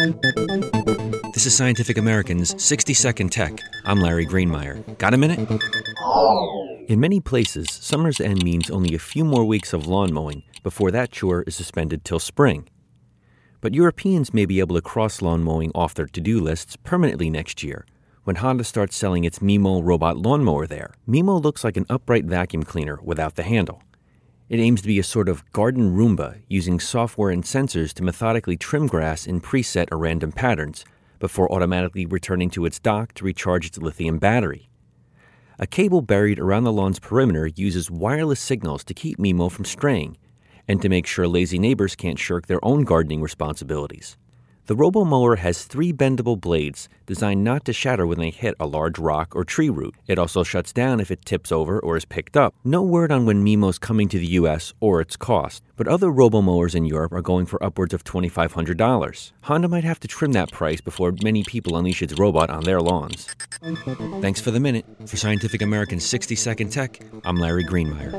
This is Scientific American's 60 Second Tech. I'm Larry Greenemeier. Got a minute? In many places, summer's end means only a few more weeks of lawn mowing before that chore is suspended till spring. But Europeans may be able to cross lawn mowing off their to do lists permanently next year when Honda starts selling its Miimo robot lawnmower there. Miimo looks like an upright vacuum cleaner without the handle. It aims to be a sort of garden Roomba using software and sensors to methodically trim grass in preset or random patterns before automatically returning to its dock to recharge its lithium battery. A cable buried around the lawn's perimeter uses wireless signals to keep Miimo from straying and to make sure lazy neighbors can't shirk their own gardening responsibilities. The Robomower has three bendable blades designed not to shatter when they hit a large rock or tree root. It also shuts down if it tips over or is picked up. No word on when Miimo's coming to the US or its cost, but other Robomowers in Europe are going for upwards of $2,500. Honda might have to trim that price before many people unleash its robot on their lawns. Thanks for the minute. For Scientific American's 60 Second Tech, I'm Larry Greenemeier.